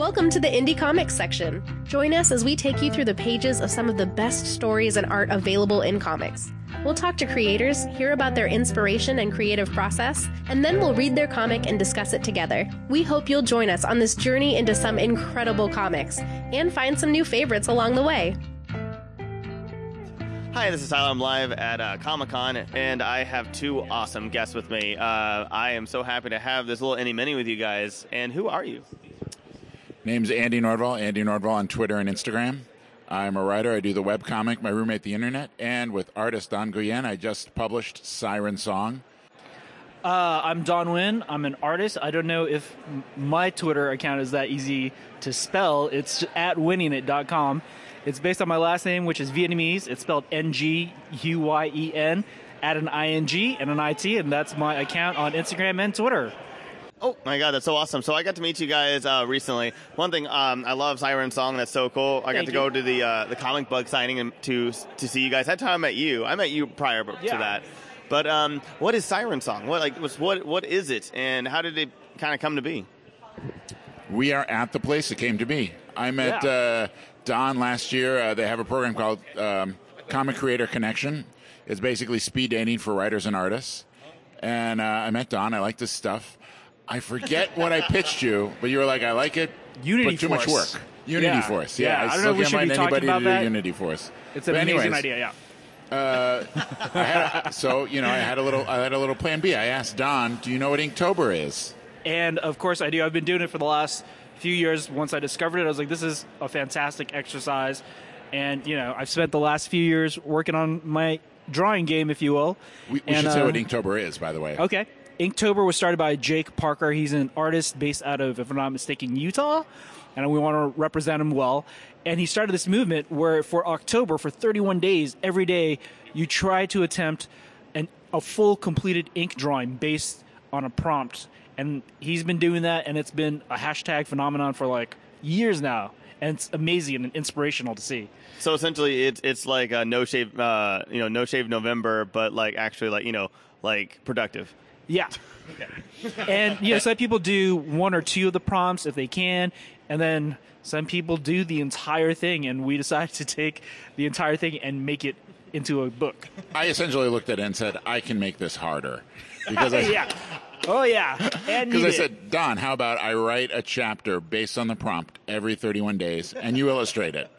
Welcome to the Indie Comics section. Join us as we take you through the pages of some of the best stories and art available in comics. We'll talk to creators, hear about their inspiration and creative process, and then we'll read their comic and discuss it together. We hope you'll join us on this journey into some incredible comics and find some new favorites along the way. Hi, this is Tyler. I'm live at uh, Comic Con, and I have two awesome guests with me. Uh, I am so happy to have this little Indie Mini with you guys. And who are you? Name's Andy Nordvall, Andy Nordvall on Twitter and Instagram. I'm a writer. I do the webcomic, My Roommate the Internet, and with artist Don Nguyen, I just published Siren Song. Uh, I'm Don Nguyen. I'm an artist. I don't know if my Twitter account is that easy to spell. It's at winningit.com. It's based on my last name, which is Vietnamese. It's spelled N G U Y E N, add an I N G and an I T, and that's my account on Instagram and Twitter. Oh my god, that's so awesome! So I got to meet you guys uh, recently. One thing, um, I love Siren Song. That's so cool. I got to you. go to the uh, the comic book signing and to to see you guys. That time I met you. I met you prior Yeah. to that. But um, what is Siren Song? What like what what is it, and how did it kind of come to be? We are at the place it came to be. I met Yeah. uh, Don last year. Uh, they have a program called um, Comic Creator Connection. It's basically speed dating for writers and artists. And uh, I met Don. I like this stuff. I forget what I pitched you, but you were like, I like it, Unity but too much work. Unity Yeah. Force. Yeah, Yeah, I I, don't still know if we should be talking anybody about to do that. Unity Force. It's an But amazing idea, yeah. I had, so you know, I had a little, I had a little plan B. I asked Don, "Do you know what Inktober is?" And of course, I do. I've been doing it for the last few years. Once I discovered it, I was like, this is a fantastic exercise. And, you know, I've spent the last few years working on my drawing game, if you will. We, we And, should say uh, what Inktober is, by the way. Okay. Inktober was started by Jake Parker. He's an artist based out of, if I'm not mistaken, Utah. And we want to represent him well. And he started this movement where for October, for 31 days, every day, you try to attempt an, a full completed ink drawing based on a prompt. And he's been doing that, and it's been a hashtag phenomenon for like years now. And it's amazing and inspirational to see. So essentially, it's it's like a no shave, uh, you know, no shave November, but like actually like you know like productive. Yeah. and you know, some people do one or two of the prompts if they can, and then some people do the entire thing. And we decided to take the entire thing and make it into a book. I essentially looked at it and said, "I can make this harder," because I, yeah. Oh yeah. Because I said, Don, how about I write a chapter based on the prompt every 31 days, and you illustrate it?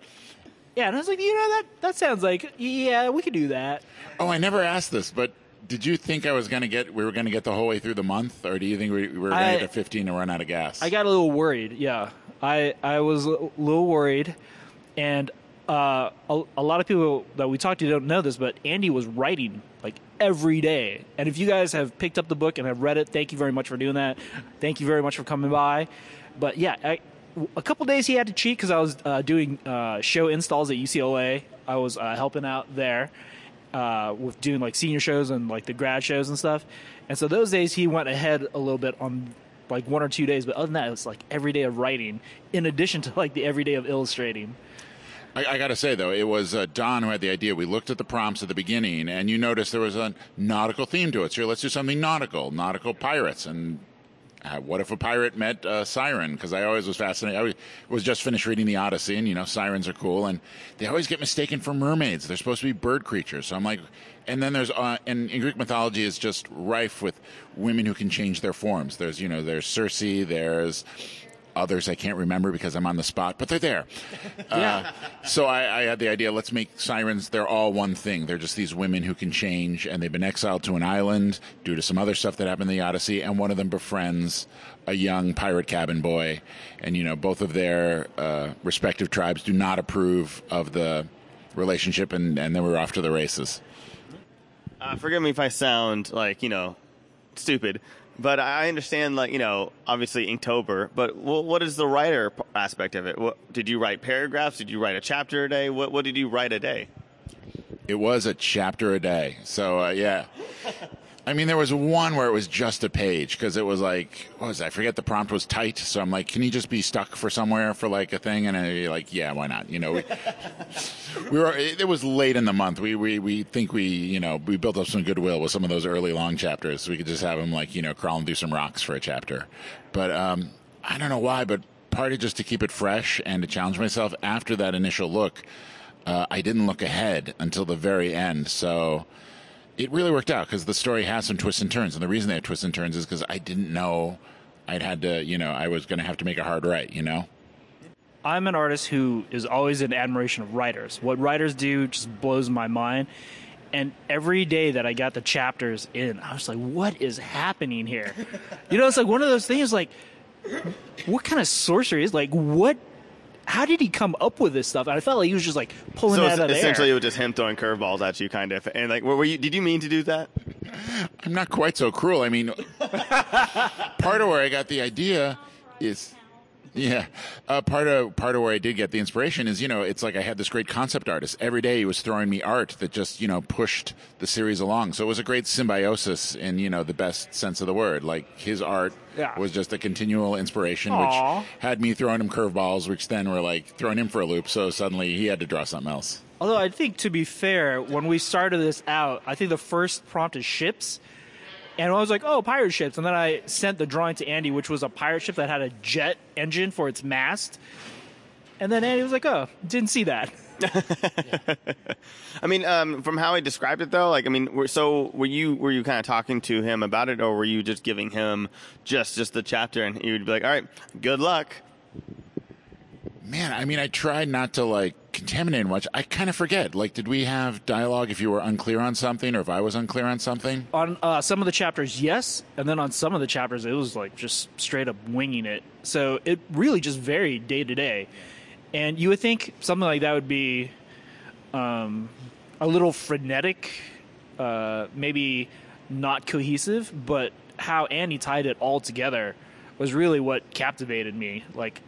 yeah, and I was like, you know, that that sounds like yeah, we could do that. Oh, I never asked this, but did you think I was going to get we were going to get the whole way through the month, or do you think we, we were going to get to 15 and run out of gas? I got a little worried. Yeah, I I was a little worried, and uh, a, a lot of people that we talked to don't know this, but Andy was writing like every day. And if you guys have picked up the book and have read it, thank you very much for doing that. Thank you very much for coming by. But yeah, I, a couple days he had to cheat because I was uh, doing uh, show installs at UCLA. I was uh, helping out there uh, with doing like senior shows and like the grad shows and stuff. And so those days he went ahead a little bit on like one or two days, but other than that, it was like every day of writing in addition to like the every day of illustrating. I, I got to say though, it was uh, Don who had the idea. We looked at the prompts at the beginning, and you noticed there was a nautical theme to it. So let's do something nautical, nautical pirates, and uh, what if a pirate met a siren? Because I always was fascinated. I was- just finished reading the Odyssey, and you know sirens are cool, and they always get mistaken for mermaids. They're supposed to be bird creatures. So I'm like, and then there's uh, and in Greek mythology is just rife with women who can change their forms. There's you know there's Circe, there's others I can't remember because I'm on the spot, but they're there. Uh, so I, I had the idea. Let's make sirens. They're all one thing. They're just these women who can change, and they've been exiled to an island due to some other stuff that happened in the Odyssey. And one of them befriends a young pirate cabin boy, and you know both of their uh, respective tribes do not approve of the relationship, and and then we're off to the races. Uh, forgive me if I sound like you know stupid, but I understand like you know obviously Inktober. But wh- what is the writer aspect of it? What, did you write paragraphs? Did you write a chapter a day? What what did you write a day? It was a chapter a day. So uh, yeah. I mean, there was one where it was just a page because it was like, what was? I forget the prompt was tight. So I'm like, can you just be stuck for somewhere for like a thing? And I like, yeah, why not? You know, we, we were. It, it was late in the month. We we we think we you know we built up some goodwill with some of those early long chapters. So We could just have them like you know crawling through some rocks for a chapter. But um, I don't know why, but partly just to keep it fresh and to challenge myself after that initial look, uh, I didn't look ahead until the very end. So it really worked out because the story has some twists and turns. And the reason they have twists and turns is because I didn't know I'd had to, you know, I was going to have to make a hard right, you know? I'm an artist who is always in admiration of writers. What writers do just blows my mind. And every day that I got the chapters in, I was like, what is happening here? You know, it's like one of those things like, what kind of sorcery is like, what, how did he come up with this stuff? And I felt like he was just like pulling So it out of the essentially, air. it was just him throwing curveballs at you, kind of. And like, were were you? Did you mean to do that? I'm not quite so cruel. I mean, part of where I got the idea is, yeah, uh, part of part of where I did get the inspiration is, you know, it's like I had this great concept artist. Every day he was throwing me art that just, you know, pushed the series along. So it was a great symbiosis in, you know, the best sense of the word. Like his art Yeah. was just a continual inspiration, Aw. which had me throwing him curveballs, which then were like throwing him for a loop. So suddenly he had to draw something else. Although I think, to be fair, when we started this out, I think the first prompt is ships. And I was like, oh, pirate ships. And then I sent the drawing to Andy, which was a pirate ship that had a jet engine for its mast. And then Andy was like, oh, didn't see that. I mean, um, from how he described it, though, like, I mean, were, so were you were you kind of talking to him about it, or were you just giving him just just the chapter, and he would be like, "All right, good luck." Man, I mean, I tried not to like contaminate much. I kind of forget. Like, did we have dialogue if you were unclear on something, or if I was unclear on something? On uh, some of the chapters, yes. And then on some of the chapters, it was like just straight up winging it. So it really just varied day to day. And you would think something like that would be um, a little frenetic, uh, maybe not cohesive, but how Andy tied it all together was really what captivated me. Like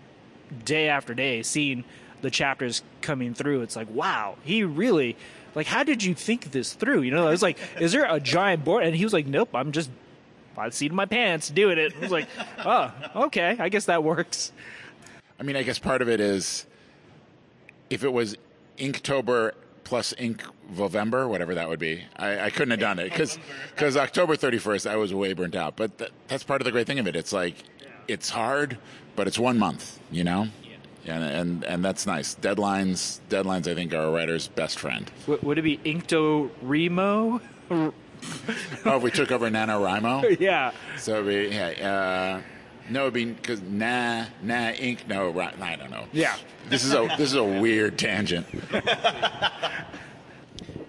day after day, seeing the chapters coming through, it's like, wow, he really, like, how did you think this through? You know, I was like, is there a giant board? And he was like, nope, I'm just by the seat of my pants doing it. I was like, oh, okay, I guess that works. I mean, I guess part of it is if it was Inktober plus Ink November, whatever that would be, I, I couldn't have done it because because October 31st, I was way burnt out. But th- that's part of the great thing of it. It's like it's hard, but it's one month, you know. And, and and that's nice. Deadlines, deadlines. I think are a writer's best friend. W- would it be Inkto Remo? Oh, if we took over NaNoWriMo, yeah. so it'd be, yeah, uh, no, it'd be because nah, nah, ink, no, right, I don't know. Yeah. This is a this is a weird tangent.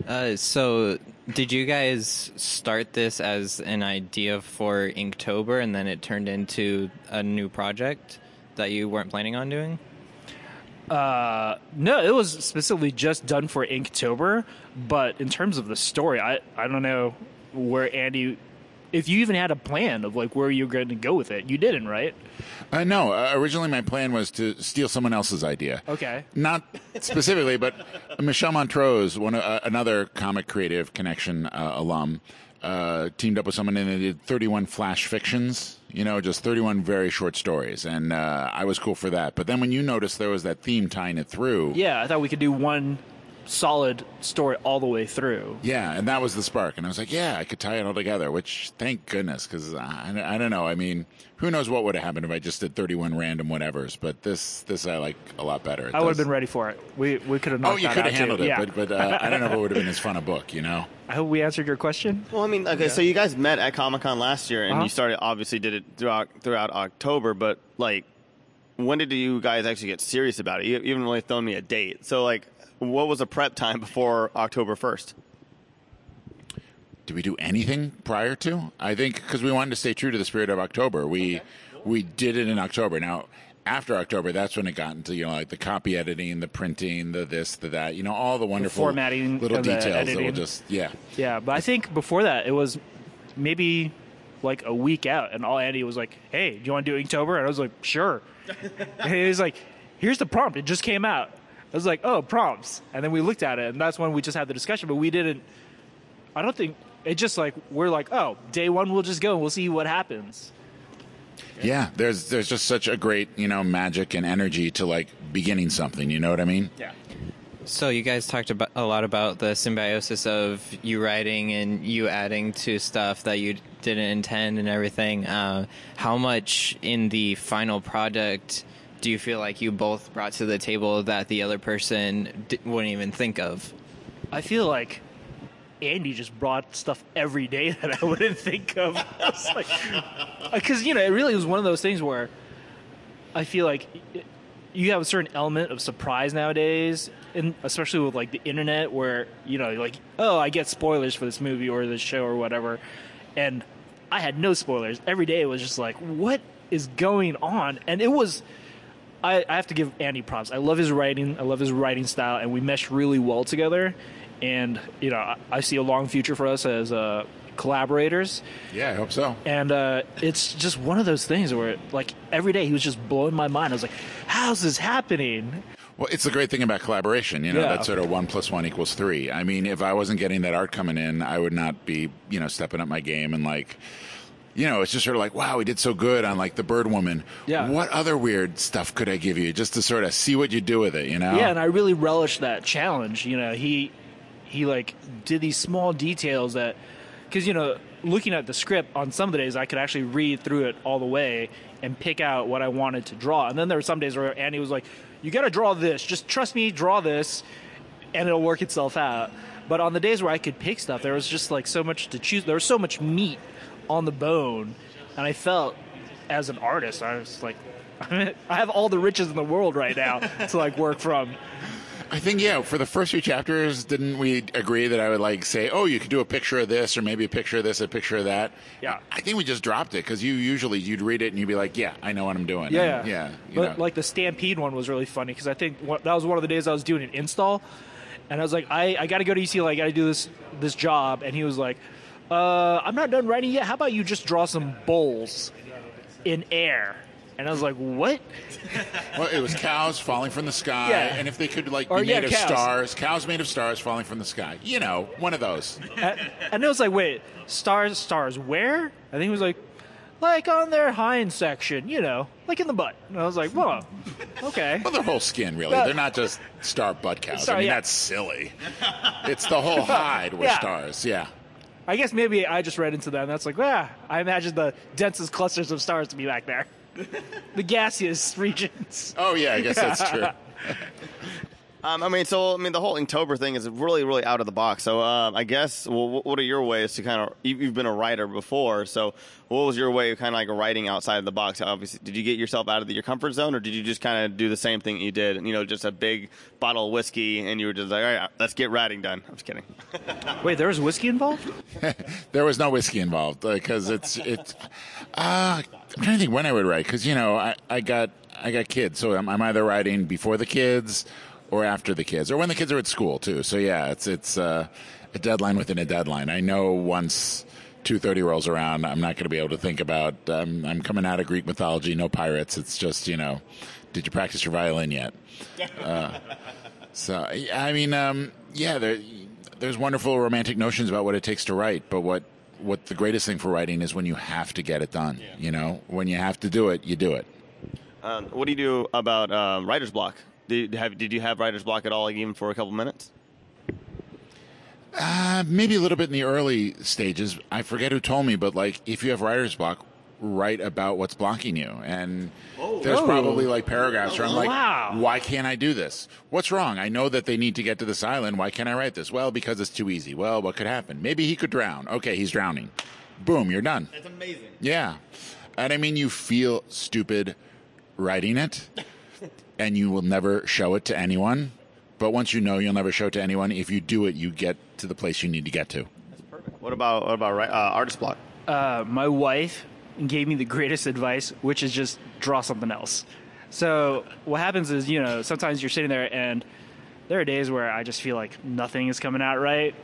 Uh, so, did you guys start this as an idea for Inktober, and then it turned into a new project that you weren't planning on doing? Uh, no, it was specifically just done for Inktober. But in terms of the story, I I don't know where Andy, if you even had a plan of like where you're going to go with it. You didn't, right? Uh, no, uh, originally my plan was to steal someone else's idea. Okay. Not specifically, but Michelle Montrose, one uh, another comic creative connection uh, alum, uh, teamed up with someone and they did 31 flash fictions. You know, just 31 very short stories, and uh, I was cool for that. But then when you noticed there was that theme tying it through, Yeah, I thought we could do one solid story all the way through. Yeah, and that was the spark. And I was like, yeah, I could tie it all together, which thank goodness, because I, I don't know. I mean, who knows what would have happened if I just did 31 random whatevers, but this this I like a lot better. It I would have been ready for it. We we could have Oh, you could have handled too. it, Yeah. but, but uh, I don't know if it would have been as fun a book, you know? I hope we answered your question. Well, I mean, okay, so you guys met at Comic Con last year, and Uh-huh. you started obviously did it throughout throughout October. But like, when did you guys actually get serious about it? You you haven't really thrown me a date. So like, what was the prep time before October first? Did we do anything prior to? I think because we wanted to stay true to the spirit of October. We we did it in October. Now after October, that's when it got into you know like the copy editing, the printing, the this, the that. You know all the wonderful formatting little and the details that will just yeah. Yeah, but I think before that it was maybe like a week out, and all Andy was like, "Hey, do you want to do Inktober?" And I was like, "Sure." and he was like, "Here's the prompt. It just came out." I was like, "Oh, prompts," and then we looked at it, and that's when we just had the discussion. But we didn't. I don't think it just like we're like, "Oh, day one, we'll just go and we'll see what happens." Yeah, there's there's just such a great you know magic and energy to like beginning something. You know what I mean? Yeah. So, you guys talked about, a lot about the symbiosis of you writing and you adding to stuff that you didn't intend and everything. Uh, how much in the final product do you feel like you both brought to the table that the other person d- wouldn't even think of? I feel like Andy just brought stuff every day that I wouldn't think of. Because, uh, you know, it really was one of those things where I feel like you have a certain element of surprise nowadays, and especially with like the internet, where you know, like, oh, I get spoilers for this movie or this show or whatever, and I had no spoilers. Every day it was just like, what is going on? And it was. I, I have to give Andy props. I love his writing. I love his writing style, and we mesh really well together. And you know, I, I see a long future for us as uh, collaborators. Yeah, I hope so. And uh, it's just one of those things where, like, every day he was just blowing my mind. I was like, "How's this happening?" Well, it's the great thing about collaboration. You know, Yeah. that sort of one plus one equals three. I mean, if I wasn't getting that art coming in, I would not be, you know, stepping up my game and like, you know, it's just sort of like, wow, we did so good on like the Bird Woman. Yeah. What other weird stuff could I give you just to sort of see what you do with it? You know? Yeah, and I really relished that challenge. You know, he he like did these small details that because you know, looking at the script on some of the days, I could actually read through it all the way and pick out what I wanted to draw. And then there were some days where Andy was like, "You got to draw this. Just trust me, draw this, and it'll work itself out." But on the days where I could pick stuff, there was just like so much to choose. There was so much meat on the bone, and I felt as an artist, I was like. I have all the riches in the world right now to like work from. I think yeah. For the first few chapters, didn't we agree that I would like say, "Oh, you could do a picture of this, or maybe a picture of this, a picture of that"? Yeah. I think we just dropped it because you usually you'd read it and you'd be like, "Yeah, I know what I'm doing." Yeah, And, yeah. But know. like the Stampede one was really funny because I think what, that was one of the days I was doing an install, and I was like, I, I got to go to UCLA, I got to do this this job, and he was like, uh, I'm not done writing yet. How about you just draw some bowls in air? And I was like, what? Well, it was cows falling from the sky, Yeah. and if they could like Or, be yeah, made of cows. stars, cows made of stars falling from the sky. You know, one of those. and, and it was like, wait, stars, stars, where? I think it was like, like on their hind section, you know, like in the butt. And I was like, whoa, okay. Well, their whole skin, really. They're not just star butt cows. Sorry, I mean, yeah. that's silly. It's the whole hide Yeah. stars. Yeah. I guess maybe I just read into that, and that's like, yeah, I imagine the densest clusters of stars to be back there. the gaseous regions. Oh, yeah. I guess that's true. Um, I mean, so I mean, the whole Inktober thing is really, really out of the box. So, um, I guess, well, what are your ways to kind of? you- You've been a writer before, so what was your way of kind of like writing outside of the box? Obviously, did you get yourself out of the, your comfort zone, or did you just kind of do the same thing you did? You know, just a big bottle of whiskey, and you were just like, all right, let's get writing done. I'm just kidding. Wait, there was whiskey involved? There was no whiskey involved because it's it's. Uh, I'm trying to think when I would write because you know I, I got I got kids, so I'm, I'm either writing before the kids or after the kids or when the kids are at school too. So yeah, it's it's uh, a deadline within a deadline. I know once. 2.30 rolls around i'm not going to be able to think about um, i'm coming out of greek mythology no pirates it's just you know did you practice your violin yet uh, so i mean um, yeah there, there's wonderful romantic notions about what it takes to write but what what the greatest thing for writing is when you have to get it done you know when you have to do it you do it Um, what do you do about um, writer's block? Did you have, did you have writer's block at all, like even for a couple minutes? Uh, maybe a little bit in the early stages. I forget who told me, but like if you have writer's block, write about what's blocking you. And there's Oh. probably like paragraphs where I'm like, Wow. why can't I do this? What's wrong? I know that they need to get to this island. Why can't I write this? Well, because it's too easy. Well, what could happen? Maybe he could drown. Okay, he's drowning. Boom, you're done. It's amazing. Yeah. And I mean, you feel stupid writing it, and you will never show it to anyone. But once you know you'll never show it to anyone, if you do it, you get to the place you need to get to. That's perfect. What about what about ri- uh, artist block? Uh, my wife gave me the greatest advice, which is just draw something else. So what happens is, you know, sometimes you're sitting there and there are days where I just feel like nothing is coming out right.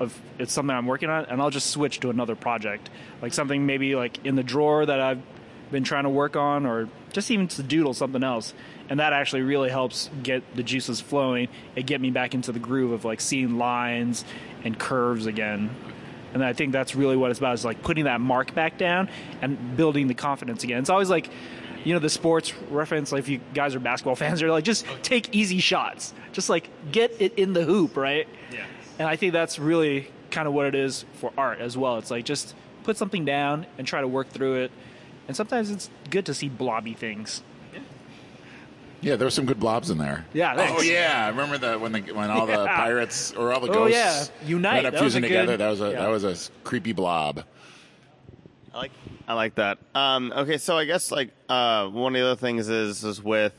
Of it's something I'm working on, and I'll just switch to another project, like something maybe like in the drawer that I've been trying to work on, or just even to doodle something else. And that actually really helps get the juices flowing and get me back into the groove of like seeing lines and curves again. And I think that's really what it's about is like putting that mark back down and building the confidence again. It's always like, you know, the sports reference, like if you guys are basketball fans, they're like, just oh, take easy shots. Just like get it in the hoop, right? Yeah. And I think that's really kind of what it is for art as well. It's like just put something down and try to work through it. And sometimes it's good to see blobby things. Yeah, there were some good blobs in there. Yeah, thanks. Oh yeah, I remember the when the when all the pirates or all the Oh, ghosts yeah. Unite. ended up fusing a good- together. That was a yeah. that was a s- creepy blob. I like I like that. Um, okay, so I guess like uh, one of the other things is is with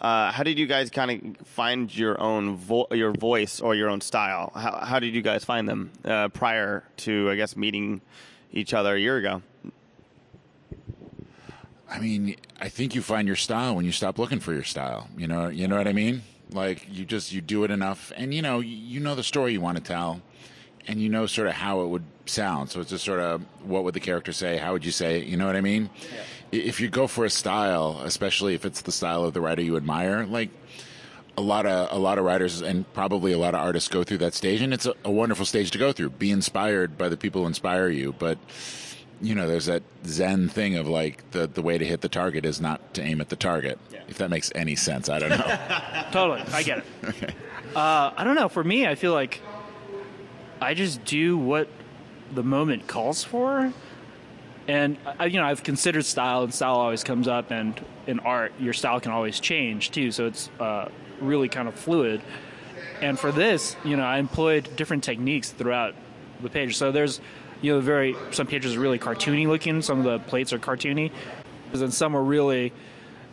uh, how did you guys kind of find your own vo- your voice or your own style? How how did you guys find them uh, prior to I guess meeting each other a year ago? I mean, I think you find your style when you stop looking for your style. You know, you know what I mean? Like you just you do it enough, and you know you know the story you want to tell, and you know sort of how it would sound. So it's just sort of what would the character say? How would you say it? You know what I mean? I If you go for a style, especially if it's the style of the writer you admire, like a lot of a lot of writers and probably a lot of artists go through that stage, and it's a, a wonderful stage to go through. Be inspired by the people who inspire you, but you know, there's that Zen thing of like the the way to hit the target is not to aim at the target. If that makes any sense, I don't know. Totally, I get it. Uh, I don't know. For me, I feel like I just do what the moment calls for, and I, you know, I've considered style, and style always comes up, and in art, your style can always change too. So it's uh, really kind of fluid. And for this, you know, I employed different techniques throughout the page. So there's, you know, very some pages are really cartoony looking. Some of the plates are cartoony, but then some are really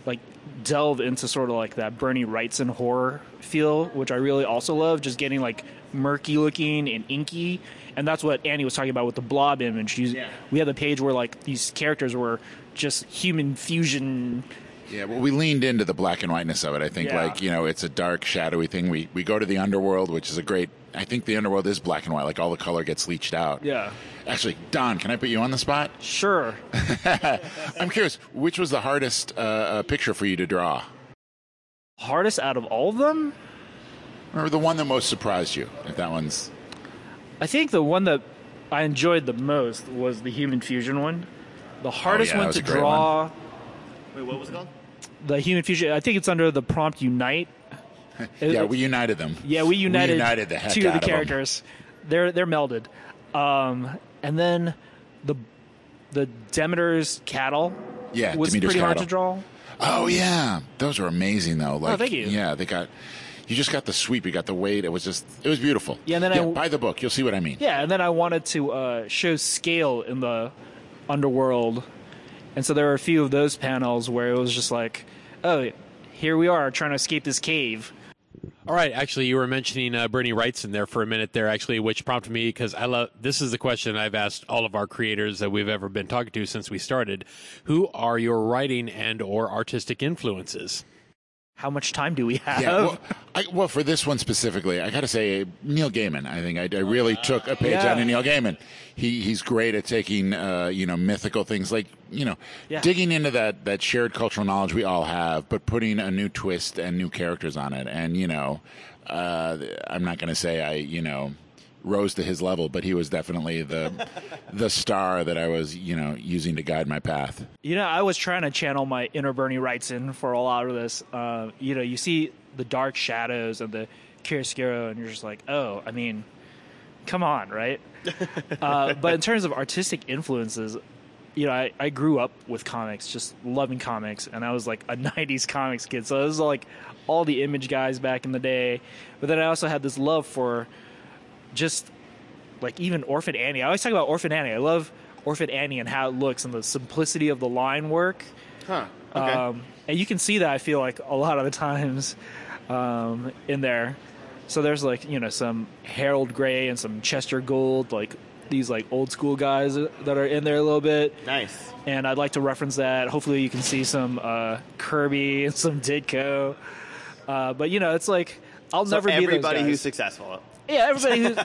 like delve into sort of like that Bernie Wrightson horror feel, which I really also love. Just getting like murky looking and inky, and that's what Annie was talking about with the blob image. She's- We had the page where like these characters were just human fusion. yeah, well, we leaned into the black and whiteness of it. I think, Yeah. like you know, it's a dark, shadowy thing. We we go to the underworld, which is a great. I think the underworld is black and white. Like all the color gets leached out. Yeah, Actually, Don, can I put you on the spot? sure. I'm curious, which was the hardest uh, uh, picture for you to draw, Hardest out of all of them, or the one that most surprised you? If that one's I think the one that I enjoyed the most was the human fusion one. The hardest Oh, yeah, one to a great draw. Wait, what was it called? The human fusion. I think it's under the prompt unite. Yeah, we united them. Yeah, we united, united the two of the of characters. They're they're melded. Um, and then the the Demeter's cattle Yeah, was Demeter's pretty hard to draw. Oh yeah, those were amazing though. Like, thank you. Yeah, they got. You just got the sweep. You got the weight. It was just. It was beautiful. Yeah, and then I- buy the book. You'll see what I mean. Yeah, and then I wanted to uh, show scale in the underworld, and so there were a few of those panels where it was just like, oh, here we are trying to escape this cave. All right, actually, you were mentioning uh, Bernie Wrightson there for a minute there, actually, which prompted me because I love this is the question I've asked all of our creators that we've ever been talking to since we started. Who are your writing and or artistic influences? How much time do we have? Yeah, well, I, well, for this one specifically, I got to say Neil Gaiman. I think I, I really took a page Yeah. out of Neil Gaiman. He he's great at taking uh, you know mythical things like you know Yeah. digging into that that shared cultural knowledge we all have, but putting a new twist and new characters on it. And you know, uh, I'm not going to say I you know rose to his level, but he was definitely the the star that I was you know using to guide my path. You know, I was trying to channel my inner Bernie Wrightson for a lot of this. Uh, you know, you see the dark shadows of the chiaroscuro, and you're just like, oh, I mean, come on, right? uh, but in terms of artistic influences, you know, I, I grew up with comics, just loving comics, and I was like a '90s comics kid. So it was like all the image guys back in the day. But then I also had this love for just like even Orphan Annie. I always talk about Orphan Annie. I love Orphan Annie and how it looks and the simplicity of the line work. Huh. Okay. Um, and you can see that I feel like a lot of the times um, in there. So there's like you know some Harold Gray and some Chester Gould, like these like old school guys that are in there a little bit. nice. And I'd like to reference that. Hopefully you can see some uh, Kirby and some Ditko. Uh, but you know it's like I'll So never be those everybody who's successful. Yeah, everybody who's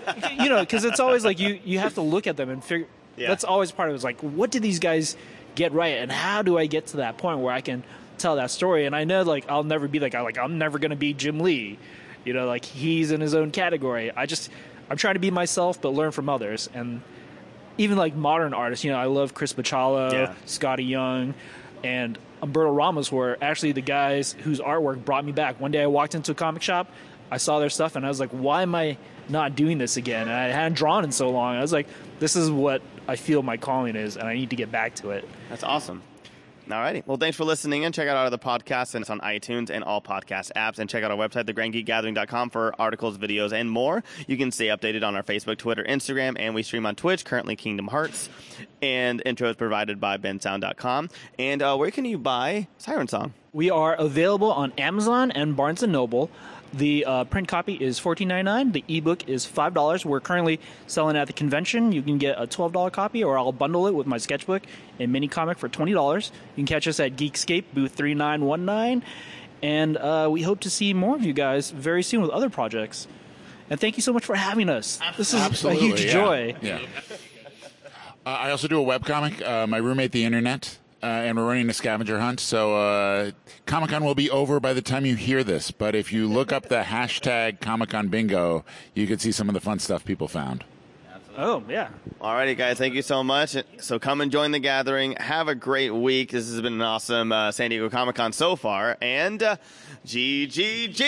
you know, because it's always like you you have to look at them and figure. Yeah. That's always part of it. It's like, what did these guys get right, and how do I get to that point where I can tell that story? And I know like I'll never be like I like I'm never gonna be Jim Lee, you know, like he's in his own category. I just I'm trying to be myself, but learn from others, and even like modern artists. You know, I love Chris Bachalo, Yeah. Skottie Young, and Humberto Ramos were actually the guys whose artwork brought me back. One day I walked into a comic shop, I saw their stuff, and I was like, why am I not doing this again? And I hadn't drawn in so long. I was like, this is what I feel my calling is, and I need to get back to it. That's awesome. Alrighty. Well, thanks for listening and check out our other podcasts and it's on iTunes and all podcast apps and check out our website, thegrandgeekgathering.com for articles, videos, and more. You can stay updated on our Facebook, Twitter, Instagram, and we stream on Twitch, currently Kingdom Hearts. And intro is provided by bensound.com. And uh, where can you buy Siren Song? We are available on Amazon and Barnes and Noble. The uh, print copy is $14.99. The ebook is $5. We're currently selling at the convention. You can get a $12 copy, or I'll bundle it with my sketchbook and mini comic for $20. You can catch us at Geekscape, booth 3919. And uh, we hope to see more of you guys very soon with other projects. And thank you so much for having us. This is Absolutely, a huge yeah. joy. Yeah. Uh, I also do a webcomic. Uh, my roommate, the internet, uh, and we're running a scavenger hunt. So uh, Comic Con will be over by the time you hear this. But if you look up the hashtag Comic Con Bingo, you can see some of the fun stuff people found. Oh, yeah. Alrighty, guys. Thank you so much. So come and join the gathering. Have a great week. This has been an awesome uh, San Diego Comic Con so far. And uh, GGG!